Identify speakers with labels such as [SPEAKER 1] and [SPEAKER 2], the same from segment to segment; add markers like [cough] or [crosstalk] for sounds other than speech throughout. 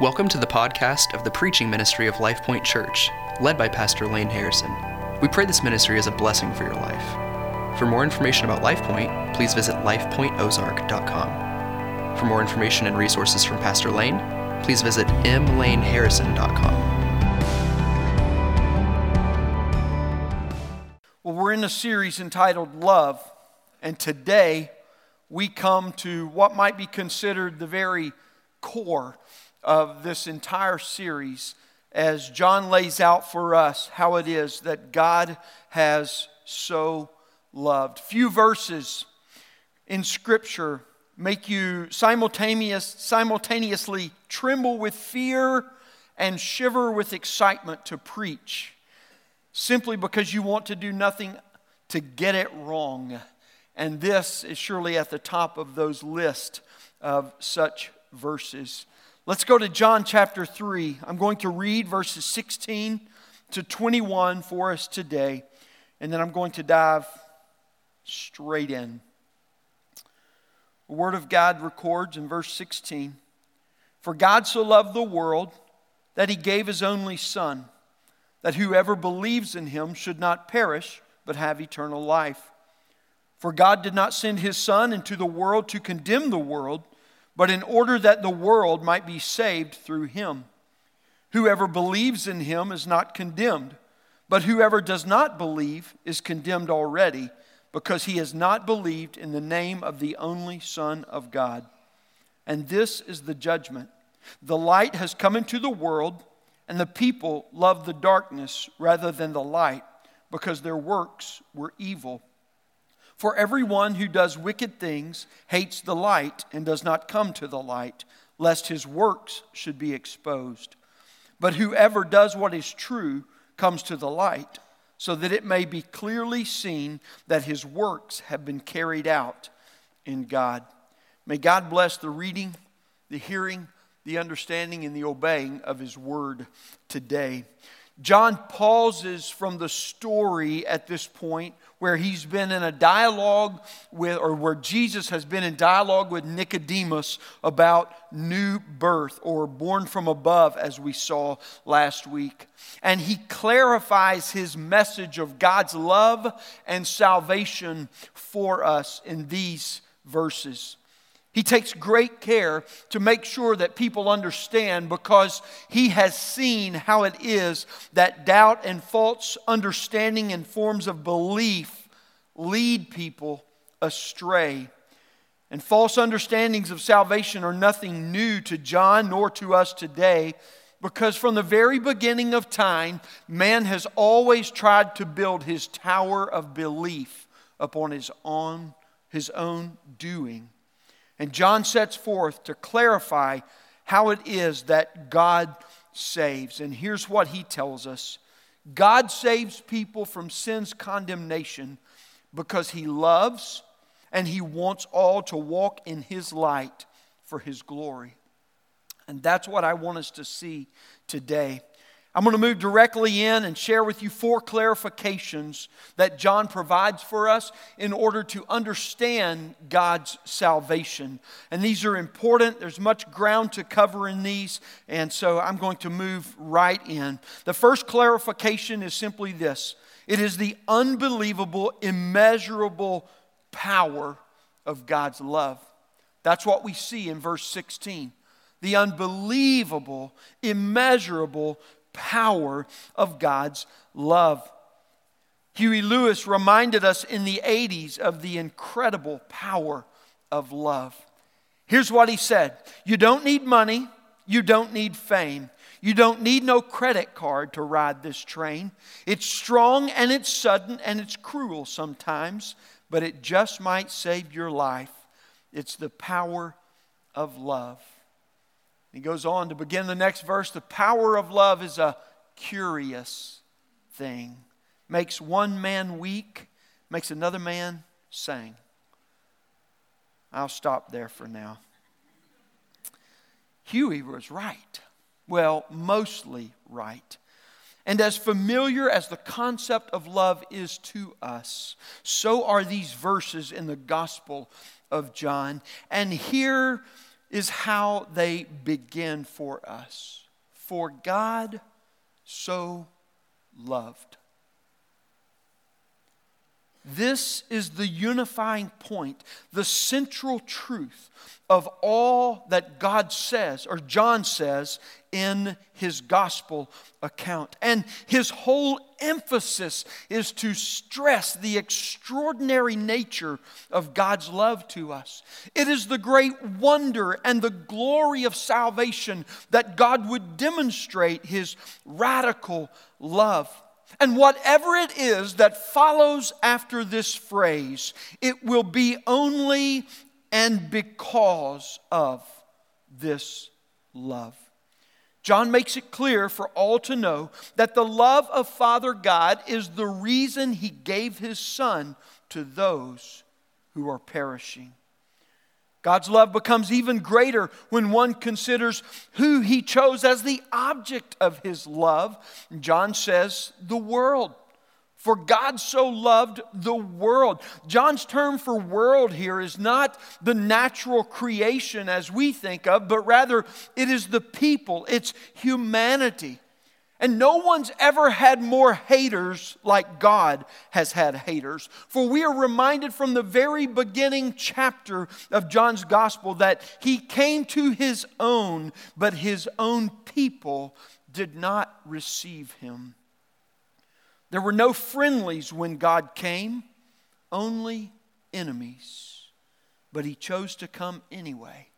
[SPEAKER 1] Welcome to the podcast of the preaching ministry of Life Point Church, led by Pastor Lane Harrison. We pray this ministry is a blessing for your life. For more information about Life Point, please visit lifepointozark.com. For more information and resources from Pastor Lane, please visit mlaneharrison.com.
[SPEAKER 2] Well, we're in a series entitled Love, and today we come to what might be considered the very core of this entire series as John lays out for us how it is that God has so loved. Few verses in Scripture make you simultaneous, simultaneously tremble with fear and shiver with excitement to preach simply because you want to do nothing to get it wrong. And this is surely at the top of those list of such verses. Let's go to John chapter 3. I'm going to read verses 16 to 21 for us today, and then I'm going to dive straight in. The Word of God records in verse 16 For God so loved the world that he gave his only Son, that whoever believes in him should not perish, but have eternal life. For God did not send his Son into the world to condemn the world but in order that the world might be saved through him. Whoever believes in him is not condemned, but whoever does not believe is condemned already, because he has not believed in the name of the only Son of God. And this is the judgment. The light has come into the world, and the people love the darkness rather than the light, because their works were evil. For everyone who does wicked things hates the light and does not come to the light, lest his works should be exposed. But whoever does what is true comes to the light, so that it may be clearly seen that his works have been carried out in God. May God bless the reading, the hearing, the understanding, and the obeying of his word today. John pauses from the story at this point where he's been in a dialogue with, or where Jesus has been in dialogue with Nicodemus about new birth or born from above, as we saw last week. And he clarifies his message of God's love and salvation for us in these verses. He takes great care to make sure that people understand because he has seen how it is that doubt and false understanding and forms of belief lead people astray. And false understandings of salvation are nothing new to John nor to us today because from the very beginning of time, man has always tried to build his tower of belief upon his own, his own doing. And John sets forth to clarify how it is that God saves. And here's what he tells us God saves people from sin's condemnation because he loves and he wants all to walk in his light for his glory. And that's what I want us to see today. I'm going to move directly in and share with you four clarifications that John provides for us in order to understand God's salvation. And these are important. There's much ground to cover in these, and so I'm going to move right in. The first clarification is simply this it is the unbelievable, immeasurable power of God's love. That's what we see in verse 16 the unbelievable, immeasurable power of God's love. Huey Lewis reminded us in the 80s of the incredible power of love. Here's what he said You don't need money, you don't need fame. You don't need no credit card to ride this train. It's strong and it's sudden and it's cruel sometimes, but it just might save your life. It's the power of love. He goes on to begin the next verse the power of love is a curious thing, makes one man weak, makes another man sing. I'll stop there for now. Huey was right. Well, mostly right. And as familiar as the concept of love is to us, so are these verses in the Gospel of John. And here is how they begin for us. For God so loved. This is the unifying point, the central truth of all that God says, or John says, in his gospel account. And his whole emphasis is to stress the extraordinary nature of God's love to us. It is the great wonder and the glory of salvation that God would demonstrate his radical love. And whatever it is that follows after this phrase, it will be only and because of this love. John makes it clear for all to know that the love of Father God is the reason he gave his Son to those who are perishing. God's love becomes even greater when one considers who he chose as the object of his love. John says, the world. For God so loved the world. John's term for world here is not the natural creation as we think of, but rather it is the people, it's humanity. And no one's ever had more haters like God has had haters. For we are reminded from the very beginning chapter of John's gospel that he came to his own, but his own people did not receive him. There were no friendlies when God came, only enemies. But he chose to come anyway.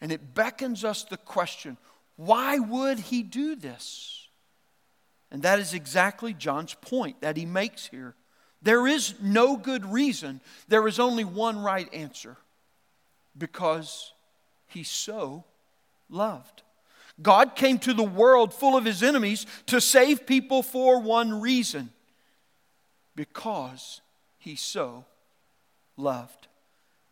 [SPEAKER 2] And it beckons us the question why would he do this? And that is exactly John's point that he makes here. There is no good reason, there is only one right answer because he so loved. God came to the world full of his enemies to save people for one reason because he so loved.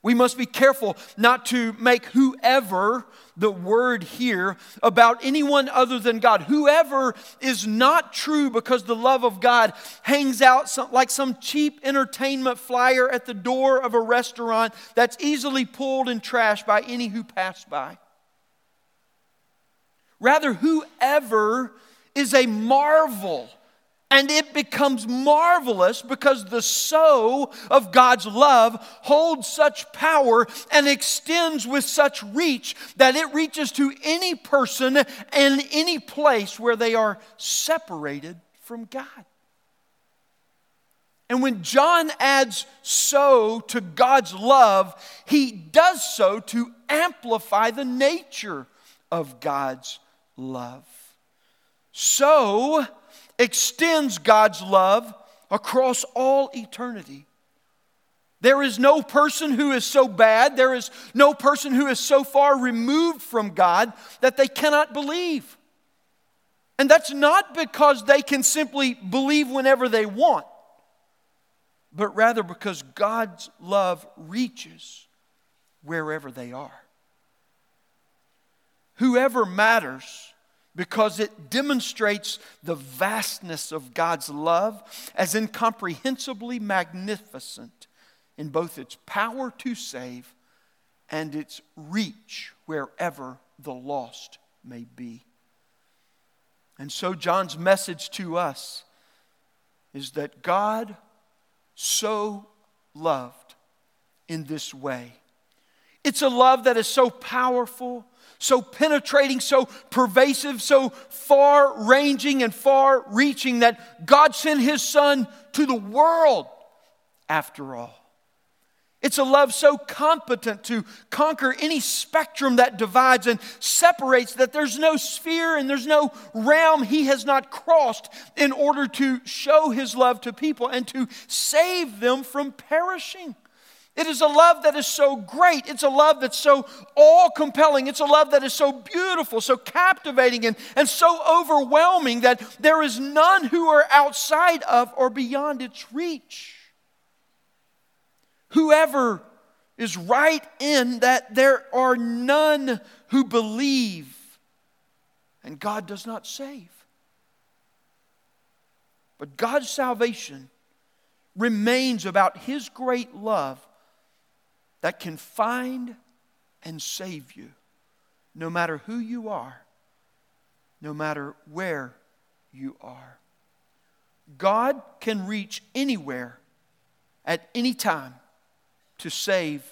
[SPEAKER 2] We must be careful not to make whoever the word here about anyone other than God. Whoever is not true because the love of God hangs out some, like some cheap entertainment flyer at the door of a restaurant that's easily pulled and trashed by any who pass by. Rather, whoever is a marvel. And it becomes marvelous because the so of God's love holds such power and extends with such reach that it reaches to any person and any place where they are separated from God. And when John adds so to God's love, he does so to amplify the nature of God's love. So extends God's love across all eternity. There is no person who is so bad, there is no person who is so far removed from God that they cannot believe. And that's not because they can simply believe whenever they want, but rather because God's love reaches wherever they are. Whoever matters because it demonstrates the vastness of God's love as incomprehensibly magnificent in both its power to save and its reach wherever the lost may be. And so, John's message to us is that God so loved in this way. It's a love that is so powerful so penetrating, so pervasive, so far ranging and far reaching that God sent His Son to the world after all. It's a love so competent to conquer any spectrum that divides and separates that there's no sphere and there's no realm he has not crossed in order to show his love to people and to save them from perishing. It is a love that is so great. It's a love that's so all compelling. It's a love that is so beautiful, so captivating, and, and so overwhelming that there is none who are outside of or beyond its reach. Whoever is right in that there are none who believe, and God does not save. But God's salvation remains about His great love that can find and save you no matter who you are, no matter where you are. God can reach anywhere at any time to save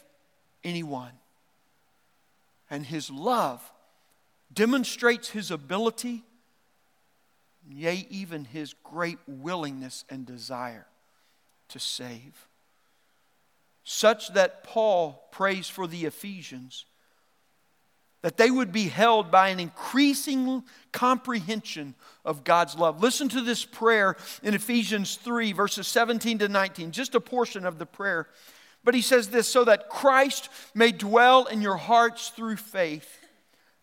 [SPEAKER 2] anyone. And His love demonstrates His ability, yea, even His great willingness and desire to save. Such that Paul prays for the Ephesians that they would be held by an increasing comprehension of God's love. Listen to this prayer in Ephesians 3, verses 17 to 19, just a portion of the prayer. But he says this so that Christ may dwell in your hearts through faith,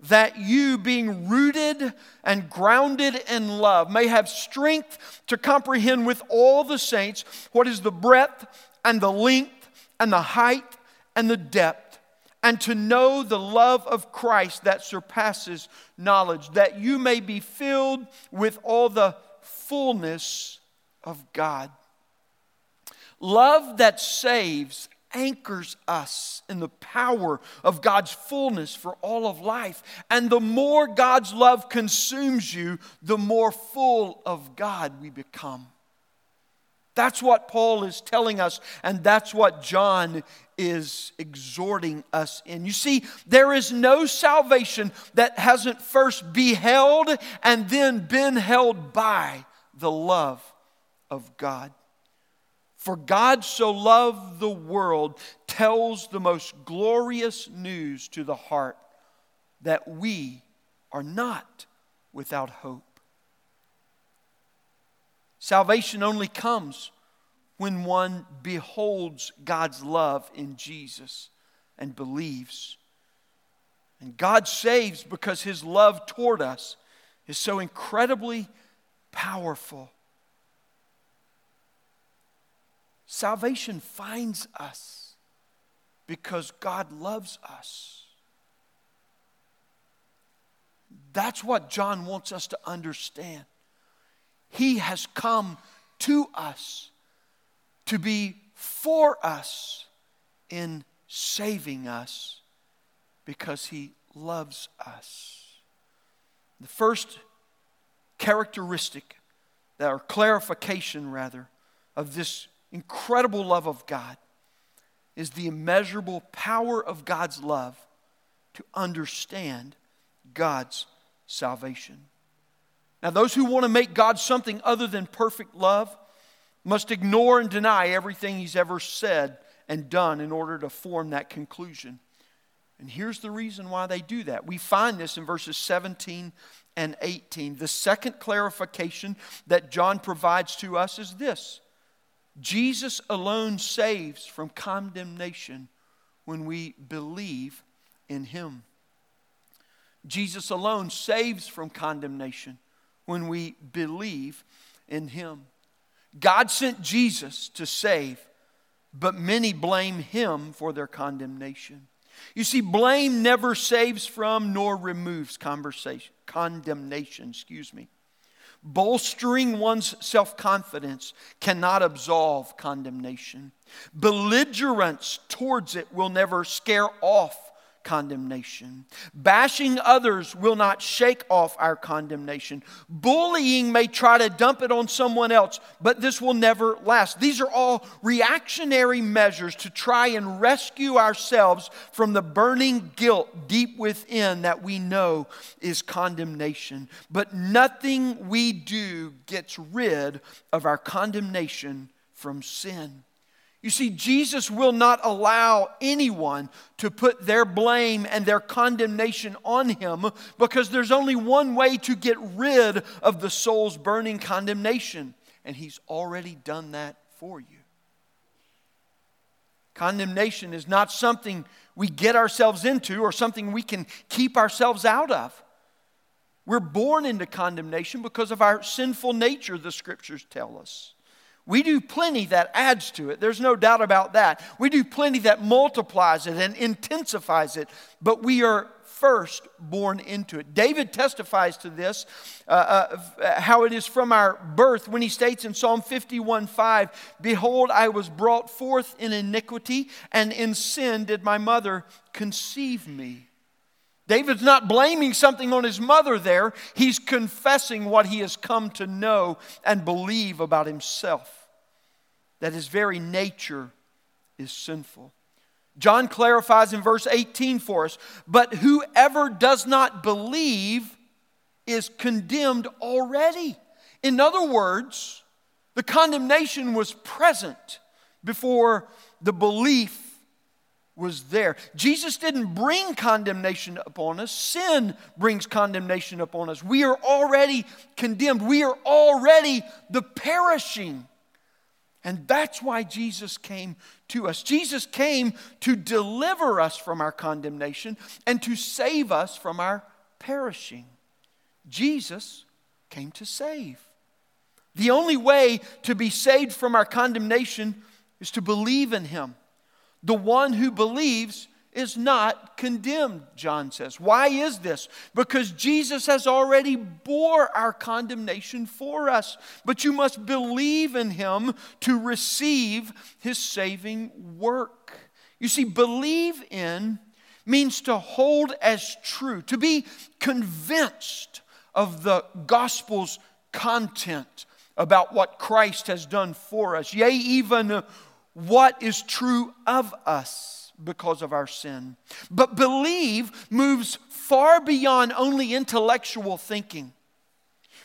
[SPEAKER 2] that you, being rooted and grounded in love, may have strength to comprehend with all the saints what is the breadth and the length and the height and the depth and to know the love of Christ that surpasses knowledge, that you may be filled with all the fullness of God. Love that saves anchors us in the power of God's fullness for all of life. And the more God's love consumes you, the more full of God we become. That's what Paul is telling us, and that's what John is exhorting us in. You see, there is no salvation that hasn't first beheld and then been held by the love of God. For God so loved the world tells the most glorious news to the heart that we are not without hope. Salvation only comes when one beholds God's love in Jesus and believes. And God saves because his love toward us is so incredibly powerful. Salvation finds us because God loves us. That's what John wants us to understand. He has come to us to be for us in saving us because He loves us. The first characteristic, or clarification rather, of this incredible love of God is the immeasurable power of God's love to understand God's salvation. Now, those who want to make God something other than perfect love must ignore and deny everything he's ever said and done in order to form that conclusion. And here's the reason why they do that. We find this in verses 17 and 18. The second clarification that John provides to us is this Jesus alone saves from condemnation when we believe in him. Jesus alone saves from condemnation when we believe in Him. God sent Jesus to save, but many blame Him for their condemnation. You see, blame never saves from nor removes condemnation, excuse me. Bolstering one's self confidence cannot absolve condemnation. Belligerence towards it will never scare off condemnation. Bashing others will not shake off our condemnation. Bullying may try to dump it on someone else, but this will never last. These are all reactionary measures to try and rescue ourselves from the burning guilt deep within that we know is condemnation. But nothing we do gets rid of our condemnation from sin. You see, Jesus will not allow anyone to put their blame and their condemnation on him because there's only one way to get rid of the soul's burning condemnation, and he's already done that for you. Condemnation is not something we get ourselves into or something we can keep ourselves out of. We're born into condemnation because of our sinful nature, the scriptures tell us. We do plenty that adds to it. There's no doubt about that. We do plenty that multiplies it and intensifies it, but we are first born into it. David testifies to this, uh, uh, how it is from our birth, when he states in Psalm 51 5, Behold, I was brought forth in iniquity, and in sin did my mother conceive me. David's not blaming something on his mother there. He's confessing what he has come to know and believe about himself that his very nature is sinful. John clarifies in verse 18 for us but whoever does not believe is condemned already. In other words, the condemnation was present before the belief was there. Jesus didn't bring condemnation upon us, sin brings condemnation upon us. We are already condemned, we are already the perishing. And that's why Jesus came to us. Jesus came to deliver us from our condemnation and to save us from our perishing. Jesus came to save. The only way to be saved from our condemnation is to believe in Him. The one who believes is not condemned, John says. Why is this? Because Jesus has already bore our condemnation for us. But you must believe in him to receive his saving work. You see, believe in means to hold as true, to be convinced of the gospel's content about what Christ has done for us, yea, even what is true of us because of our sin. But believe moves far beyond only intellectual thinking.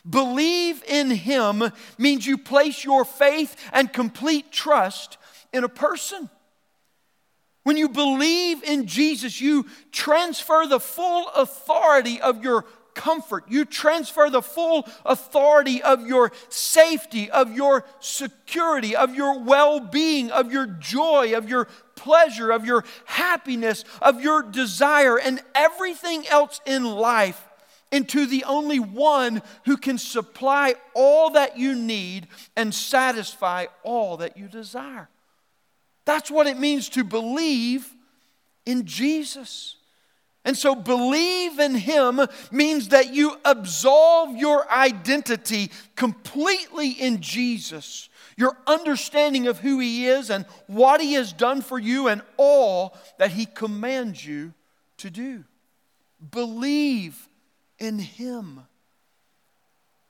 [SPEAKER 2] Believe in Him means you place your faith and complete trust in a person. When you believe in Jesus, you transfer the full authority of your comfort. You transfer the full authority of your safety, of your security, of your well being, of your joy, of your pleasure, of your happiness, of your desire, and everything else in life into the only one who can supply all that you need and satisfy all that you desire. That's what it means to believe in Jesus. And so, believe in Him means that you absolve your identity completely in Jesus, your understanding of who He is and what He has done for you, and all that He commands you to do. Believe in Him.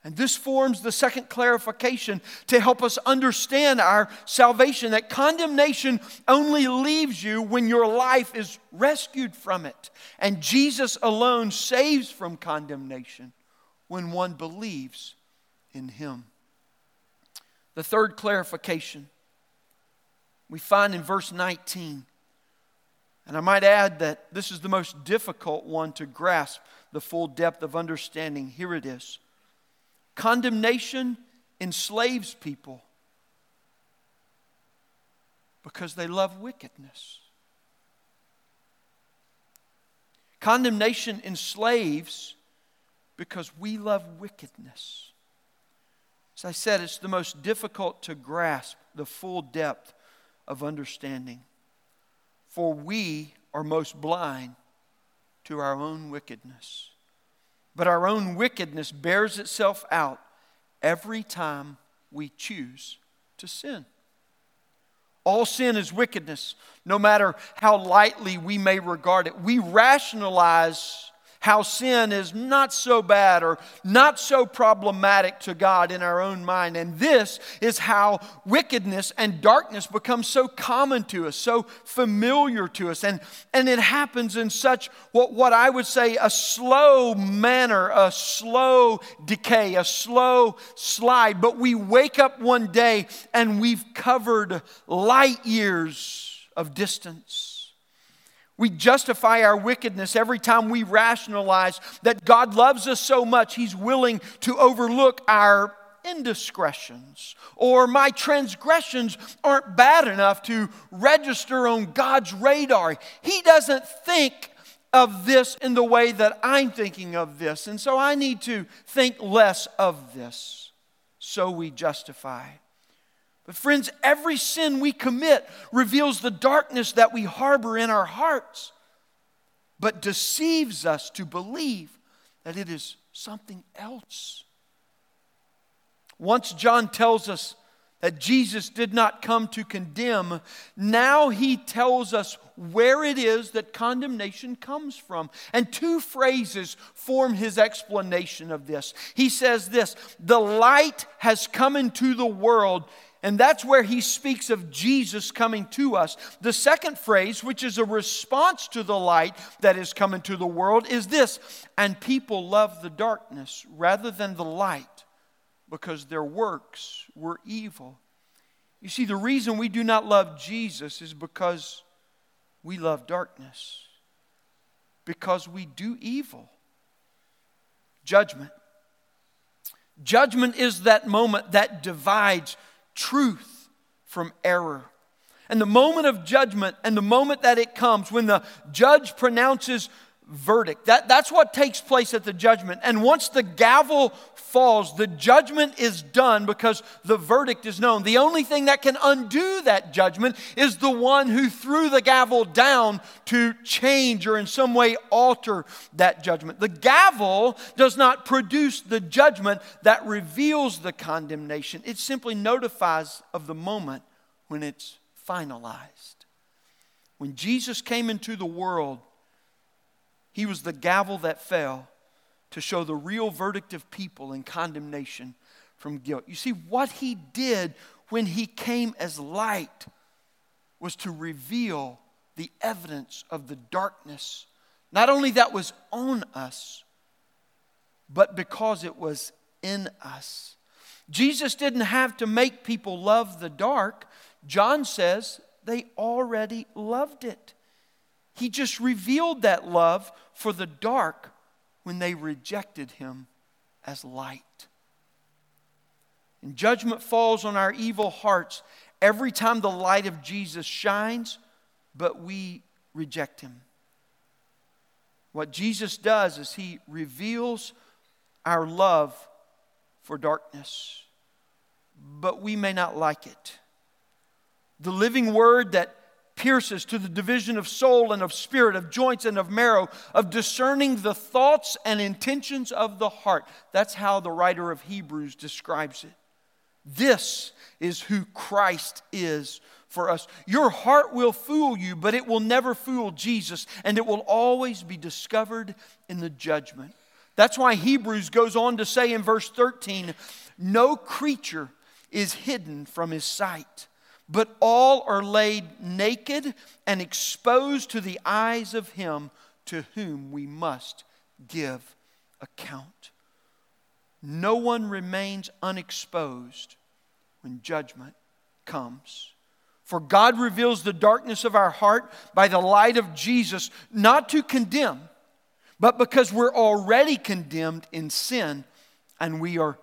[SPEAKER 2] And this forms the second clarification to help us understand our salvation that condemnation only leaves you when your life is rescued from it. And Jesus alone saves from condemnation when one believes in Him. The third clarification we find in verse 19. And I might add that this is the most difficult one to grasp the full depth of understanding. Here it is. Condemnation enslaves people because they love wickedness. Condemnation enslaves because we love wickedness. As I said, it's the most difficult to grasp the full depth of understanding. For we are most blind to our own wickedness. But our own wickedness bears itself out every time we choose to sin. All sin is wickedness, no matter how lightly we may regard it. We rationalize how sin is not so bad or not so problematic to God in our own mind. And this is how wickedness and darkness become so common to us, so familiar to us. And, and it happens in such what, what I would say a slow manner, a slow decay, a slow slide. But we wake up one day and we've covered light years of distance we justify our wickedness every time we rationalize that God loves us so much, He's willing to overlook our indiscretions. Or my transgressions aren't bad enough to register on God's radar. He doesn't think of this in the way that I'm thinking of this. And so I need to think less of this. So we justify. But, friends, every sin we commit reveals the darkness that we harbor in our hearts, but deceives us to believe that it is something else. Once John tells us that Jesus did not come to condemn, now he tells us where it is that condemnation comes from. And two phrases form his explanation of this. He says this The light has come into the world. And that's where he speaks of Jesus coming to us. The second phrase, which is a response to the light that is coming to the world, is this And people love the darkness rather than the light because their works were evil. You see, the reason we do not love Jesus is because we love darkness, because we do evil. Judgment. Judgment is that moment that divides truth from error. And the moment of judgment and the moment that it comes when the judge pronounces verdict. That, that's what takes place at the judgment. And once the gavel falls, the judgment is done because the verdict is known. The only thing that can undo that judgment is the one who threw the gavel down to change or in some way alter that judgment. The gavel does not produce the judgment that reveals the condemnation, it simply notifies of the moment when it's finalized. When Jesus came into the world, he was the gavel that fell to show the real verdict of people in condemnation from guilt. You see, what he did when he came as light was to reveal the evidence of the darkness, not only that was on us, but because it was in us. Jesus didn't have to make people love the dark. John says they already loved it. He just revealed that love for the dark when they rejected him as light. And judgment falls on our evil hearts every time the light of Jesus shines, but we reject him. What Jesus does is he reveals our love for darkness, but we may not like it. The living word that pierces to the division of soul and of spirit, of joints and of marrow, of discerning the thoughts and intentions of the heart. That's how the writer of Hebrews describes it. This is who Christ is for us. Your heart will fool you, but it will never fool Jesus, and it will always be discovered in the judgment. That's why Hebrews goes on to say in verse 13 no creature is hidden from his sight but all are laid naked and exposed to the eyes of him to whom we must give account. No one remains unexposed when judgment comes. For God reveals the darkness of our heart by the light of Jesus, not to condemn, but because we're already condemned in sin and we are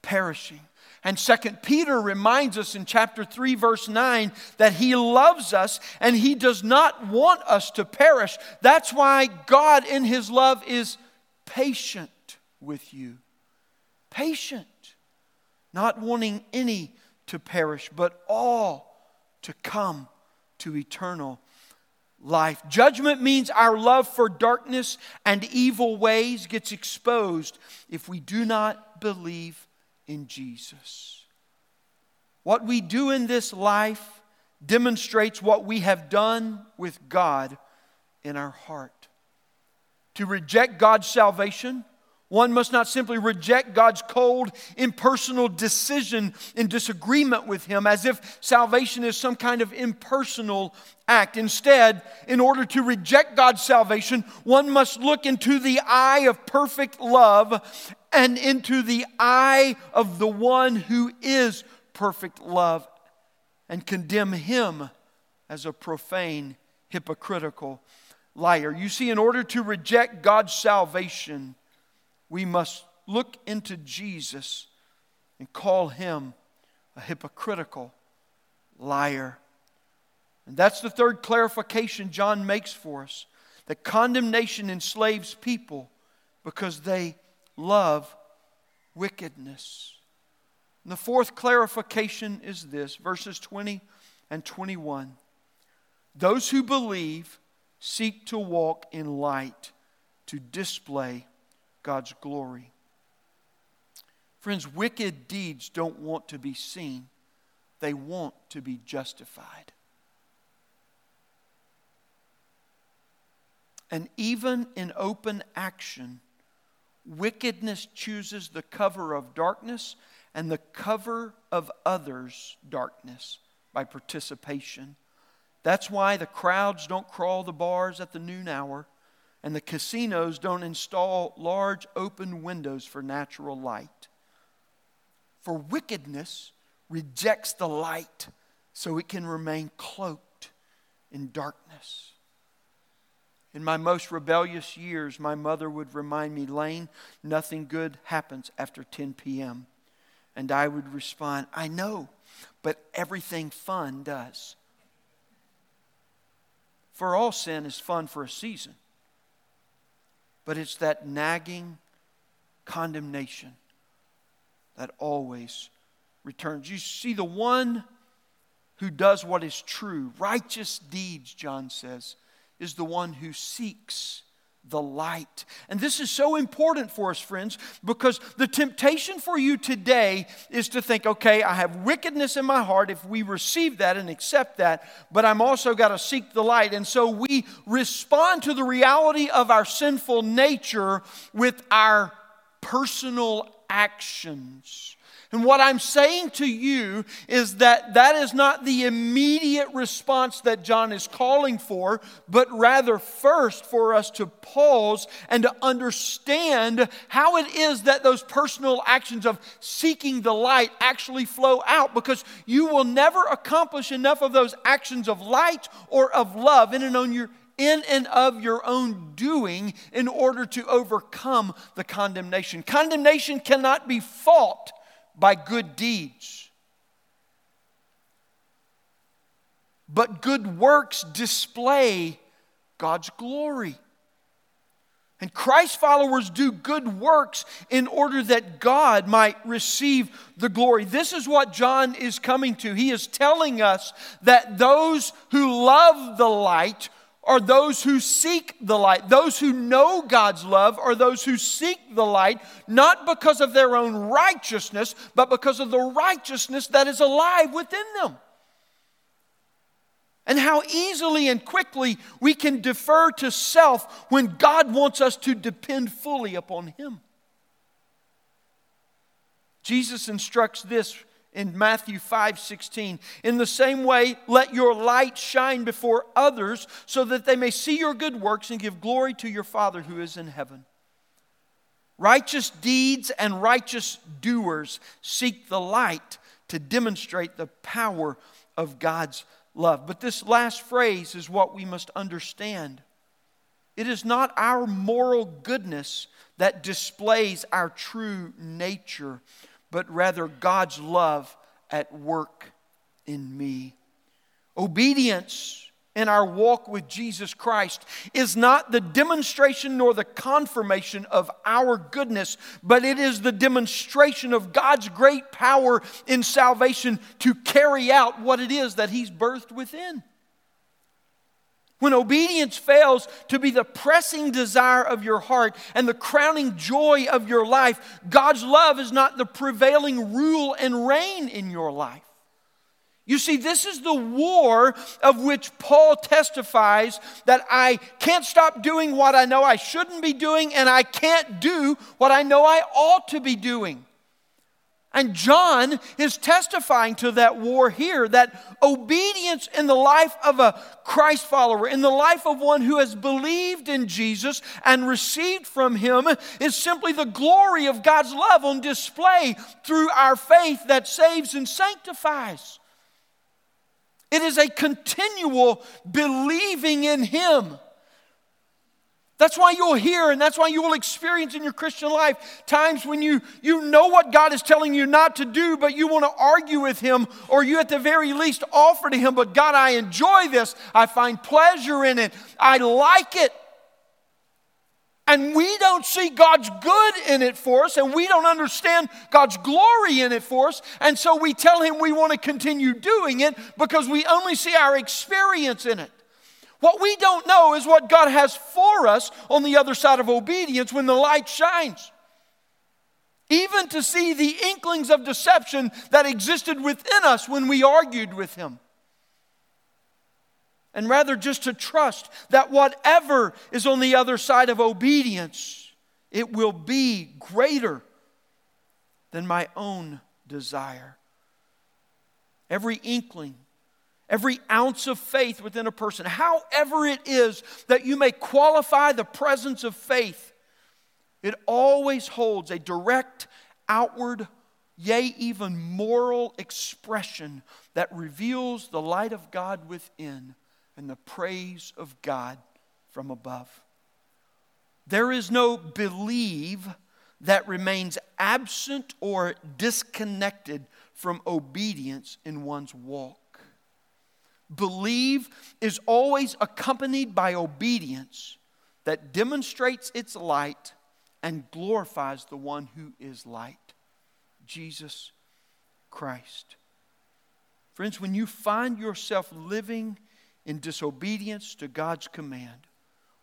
[SPEAKER 2] perishing. And Second Peter reminds us in chapter 3 verse 9 that he loves us and he does not want us to perish. That's why God in his love is patient with you. Patient. Not wanting any to perish, but all to come to eternal life. Judgment means our love for darkness and evil ways gets exposed if we do not believe in Jesus. What we do in this life demonstrates what we have done with God in our heart. To reject God's salvation, one must not simply reject God's cold, impersonal decision in disagreement with Him as if salvation is some kind of impersonal act. Instead, in order to reject God's salvation, one must look into the eye of perfect love and into the eye of the one who is perfect love and condemn Him as a profane, hypocritical liar. You see, in order to reject God's salvation, we must look into Jesus and call him a hypocritical liar. And that's the third clarification John makes for us that condemnation enslaves people because they love wickedness. And the fourth clarification is this verses 20 and 21. Those who believe seek to walk in light to display God's glory. Friends, wicked deeds don't want to be seen, they want to be justified. And even in open action, wickedness chooses the cover of darkness and the cover of others' darkness by participation. That's why the crowds don't crawl the bars at the noon hour, and the casinos don't install large open windows for natural light. For wickedness rejects the light so it can remain cloaked in darkness. In my most rebellious years, my mother would remind me, Lane, nothing good happens after 10 p.m. And I would respond, I know, but everything fun does. For all sin is fun for a season, but it's that nagging condemnation that always returns. You see, the one who does what is true, righteous deeds, John says, is the one who seeks the light. And this is so important for us, friends, because the temptation for you today is to think, okay, I have wickedness in my heart if we receive that and accept that, but I'm also got to seek the light. And so we respond to the reality of our sinful nature with our personal actions. And what I'm saying to you is that that is not the immediate response that John is calling for, but rather first for us to pause and to understand how it is that those personal actions of seeking the light actually flow out because you will never accomplish enough of those actions of light or of love in and on your in and of your own doing in order to overcome the condemnation. Condemnation cannot be fought by good deeds. But good works display God's glory. And Christ followers do good works in order that God might receive the glory. This is what John is coming to. He is telling us that those who love the light are those who seek the light. Those who know God's love are those who seek the light, not because of their own righteousness, but because of the righteousness that is alive within them. And how easily and quickly we can defer to self when God wants us to depend fully upon Him. Jesus instructs this in Matthew 5 16. In the same way, let your light shine before others so that they may see your good works and give glory to your Father who is in heaven. Righteous deeds and righteous doers seek the light to demonstrate the power of God's love. But this last phrase is what we must understand. It is not our moral goodness that displays our true nature but rather God's love at work in me. Obedience in our walk with Jesus Christ is not the demonstration nor the confirmation of our goodness, but it is the demonstration of God's great power in salvation to carry out what it is that He's birthed within. When obedience fails to be the pressing desire of your heart and the crowning joy of your life, God's love is not the prevailing rule and reign in your life. You see, this is the war of which Paul testifies that I can't stop doing what I know I shouldn't be doing, and I can't do what I know I ought to be doing. And John is testifying to that war here that obedience in the life of a Christ follower, in the life of one who has believed in Jesus and received from him, is simply the glory of God's love on display through our faith that saves and sanctifies. It is a continual believing in him that's why you'll hear and that's why you will experience in your Christian life times when you, you know what God is telling you not to do, but you want to argue with Him, or you at the very least offer to Him, but God, I enjoy this. I find pleasure in it. I like it. And we don't see God's good in it for us, and we don't understand God's glory in it for us. And so we tell Him we want to continue doing it because we only see our experience in it. What we don't know is what God has for us on the other side of obedience when the light shines. even to see the inklings of deception that existed within us when we argued with him. And rather just to trust that whatever is on the other side of obedience, it will be greater than my own desire. Every inkling, every ounce of faith within a person, however it is that you may qualify the presence of faith, it always holds a direct, outward, yea, even moral expression that reveals the light of God within and the praise of God from above. There is no believe that remains absent or disconnected from obedience in one's walk. Believe is always accompanied by obedience that demonstrates its light and glorifies the one who is light, Jesus Christ. Friends, when you find yourself living in disobedience to God's command,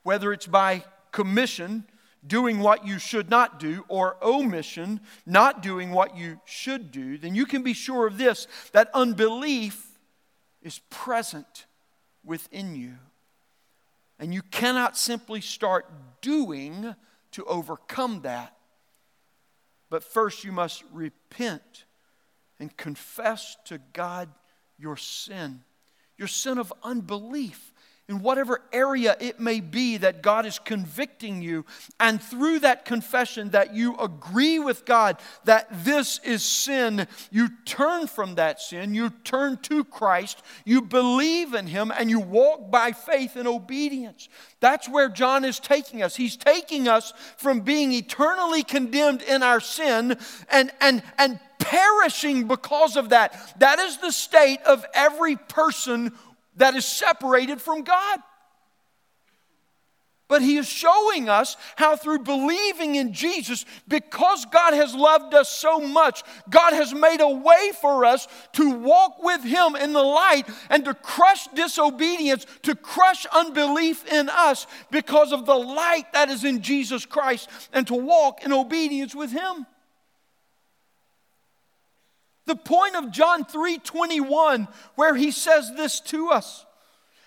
[SPEAKER 2] whether it's by commission, doing what you should not do, or omission, not doing what you should do, then you can be sure of this that unbelief is present within you. And you cannot simply start doing to overcome that. But first, you must repent and confess to God your sin, your sin of unbelief in whatever area it may be that God is convicting you, and through that confession that you agree with God that this is sin, you turn from that sin, you turn to Christ, you believe in Him, and you walk by faith and obedience. That's where John is taking us. He's taking us from being eternally condemned in our sin and, and, and perishing because of that. That is the state of every person that is separated from God. But he is showing us how, through believing in Jesus, because God has loved us so much, God has made a way for us to walk with him in the light and to crush disobedience, to crush unbelief in us because of the light that is in Jesus Christ, and to walk in obedience with him. The point of John 3:21 where he says this to us.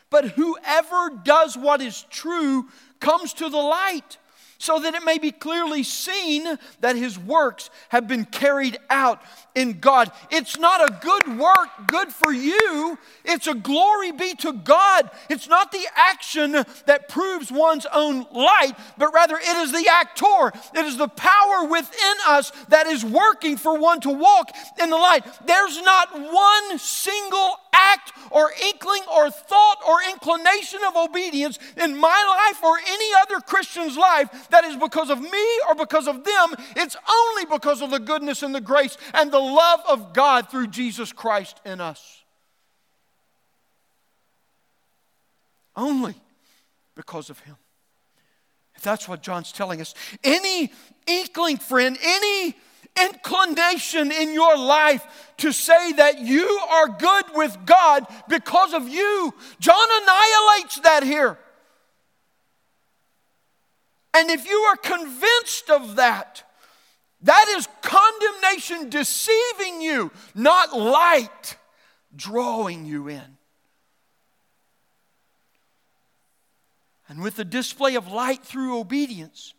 [SPEAKER 2] But whoever does what is true comes to the light so that it may be clearly seen that his works have been carried out in God. It's not a good work, good for you. It's a glory be to God. It's not the action that proves one's own light, but rather it is the actor. It is the power within us that is working for one to walk in the light. There's not one single act or inkling or thought or inclination of obedience in my life or any other Christian's life that is because of me or because of them. It's only because of the goodness and the grace and the love of God through Jesus Christ in us. Only because of Him. That's what John's telling us. Any inkling, friend, any inclination in your life to say that you are good with God because of you. John annihilates that here. And if you are convinced of that, that is condemnation deceiving you, not light drawing you in. And with the display of light through obedience,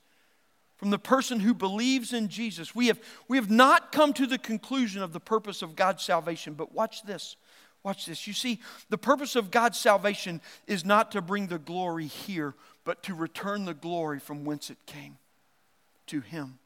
[SPEAKER 2] from the person who believes in Jesus. We have, we have not come to the conclusion of the purpose of God's salvation, but watch this. Watch this. You see, the purpose of God's salvation is not to bring the glory here, but to return the glory from whence it came to Him.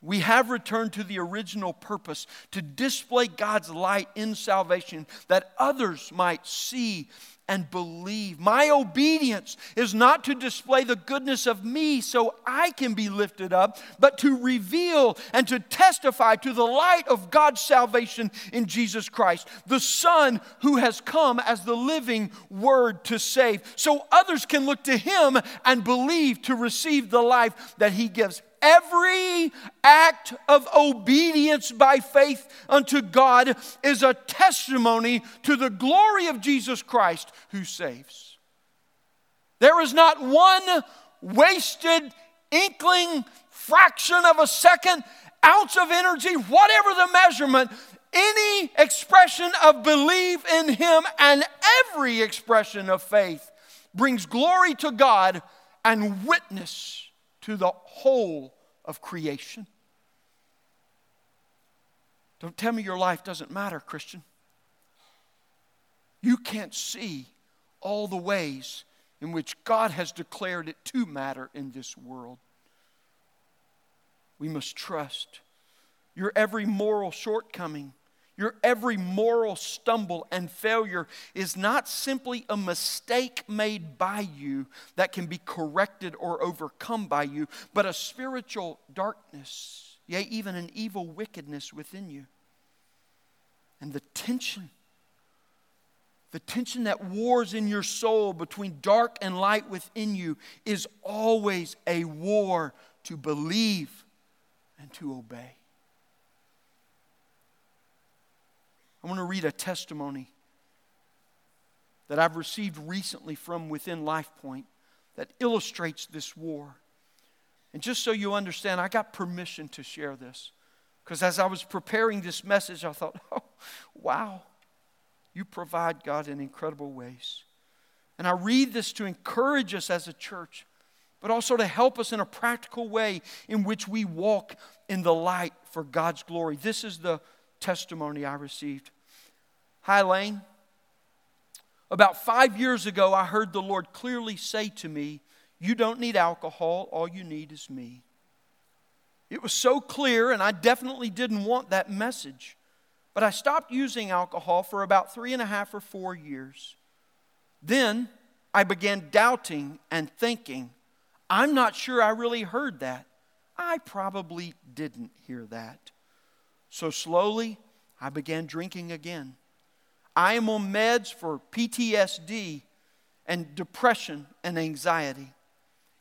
[SPEAKER 2] We have returned to the original purpose to display God's light in salvation that others might see and believe. My obedience is not to display the goodness of me so I can be lifted up, but to reveal and to testify to the light of God's salvation in Jesus Christ, the Son who has come as the living Word to save, so others can look to Him and believe to receive the life that He gives. Every act of obedience by faith unto God is a testimony to the glory of Jesus Christ who saves. There is not one wasted inkling, fraction of a second, ounce of energy, whatever the measurement, any expression of belief in Him and every expression of faith brings glory to God and witness to the whole of creation. Don't tell me your life doesn't matter, Christian. You can't see all the ways in which God has declared it to matter in this world. We must trust your every moral shortcoming your every moral stumble and failure is not simply a mistake made by you that can be corrected or overcome by you, but a spiritual darkness, yea, even an evil wickedness within you. And the tension, the tension that wars in your soul between dark and light within you is always a war to believe and to obey. I want to read a testimony that I've received recently from within LifePoint that illustrates this war. And just so you understand, I got permission to share this. Because as I was preparing this message, I thought, [laughs] oh, wow, you provide God in incredible ways. And I read this to encourage us as a church, but also to help us in a practical way in which we walk in the light for God's glory. This is the testimony I received. Hi, Lane. About five years ago, I heard the Lord clearly say to me, You don't need alcohol, all you need is me. It was so clear, and I definitely didn't want that message. But I stopped using alcohol for about three and a half or four years. Then I began doubting and thinking, I'm not sure I really heard that. I probably didn't hear that. So slowly, I began drinking again. I am on meds for PTSD and depression and anxiety.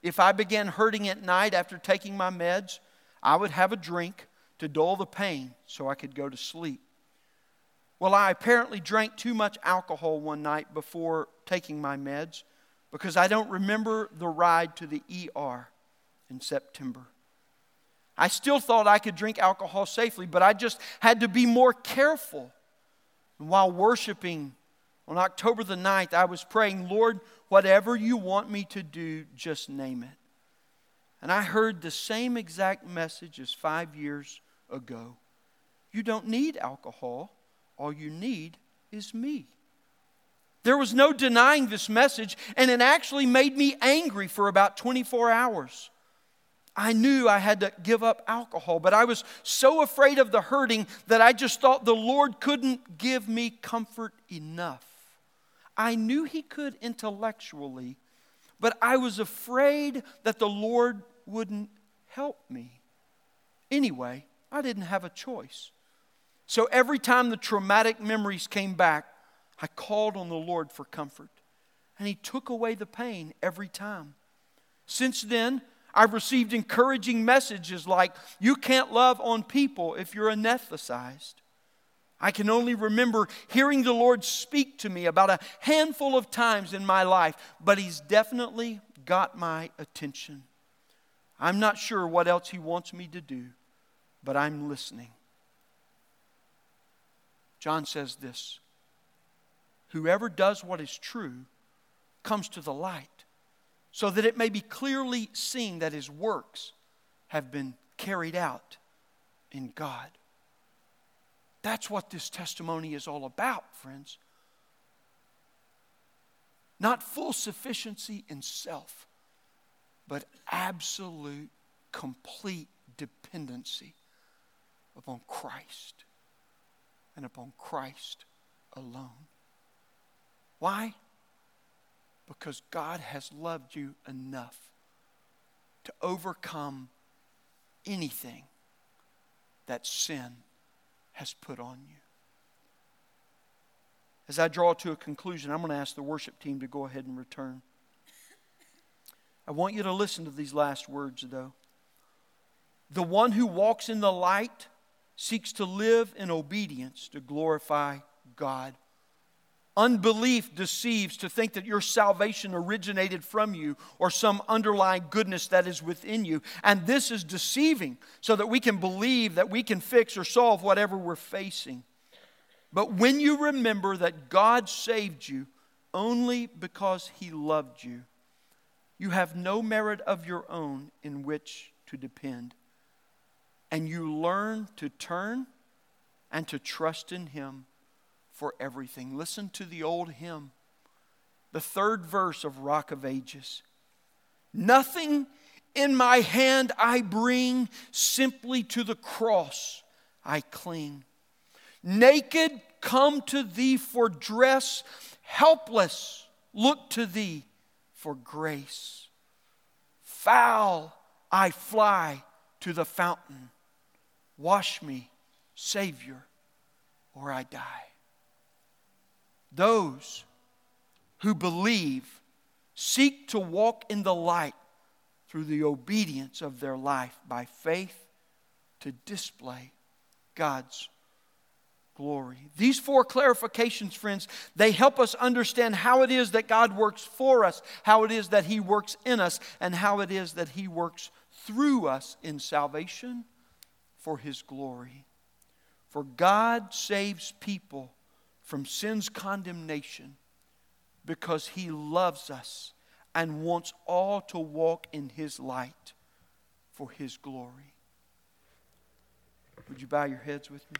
[SPEAKER 2] If I began hurting at night after taking my meds, I would have a drink to dull the pain so I could go to sleep. Well, I apparently drank too much alcohol one night before taking my meds because I don't remember the ride to the ER in September. I still thought I could drink alcohol safely, but I just had to be more careful. And while worshiping on October the 9th, I was praying, Lord, whatever you want me to do, just name it. And I heard the same exact message as five years ago. You don't need alcohol, all you need is me. There was no denying this message, and it actually made me angry for about 24 hours. I knew I had to give up alcohol, but I was so afraid of the hurting that I just thought the Lord couldn't give me comfort enough. I knew He could intellectually, but I was afraid that the Lord wouldn't help me. Anyway, I didn't have a choice. So every time the traumatic memories came back, I called on the Lord for comfort. And He took away the pain every time. Since then, I've received encouraging messages like, you can't love on people if you're anesthetized. I can only remember hearing the Lord speak to me about a handful of times in my life, but He's definitely got my attention. I'm not sure what else He wants me to do, but I'm listening. John says this Whoever does what is true comes to the light so that it may be clearly seen that his works have been carried out in God. That's what this testimony is all about, friends. Not full sufficiency in self, but absolute, complete dependency upon Christ and upon Christ alone. Why? Because God has loved you enough to overcome anything that sin has put on you. As I draw to a conclusion, I'm going to ask the worship team to go ahead and return. I want you to listen to these last words, though. The one who walks in the light seeks to live in obedience to glorify God Unbelief deceives to think that your salvation originated from you or some underlying goodness that is within you. And this is deceiving so that we can believe that we can fix or solve whatever we're facing. But when you remember that God saved you only because He loved you, you have no merit of your own in which to depend. And you learn to turn and to trust in Him for everything. Listen to the old hymn, the third verse of Rock of Ages. Nothing in my hand I bring, simply to the cross I cling. Naked, come to thee for dress, helpless, look to thee for grace. Foul, I fly to the fountain. Wash me, Savior, or I die. Those who believe seek to walk in the light through the obedience of their life by faith to display God's glory. These four clarifications, friends, they help us understand how it is that God works for us, how it is that He works in us, and how it is that He works through us in salvation for His glory. For God saves people from sin's condemnation because he loves us and wants all to walk in his light for his glory. Would you bow your heads with me?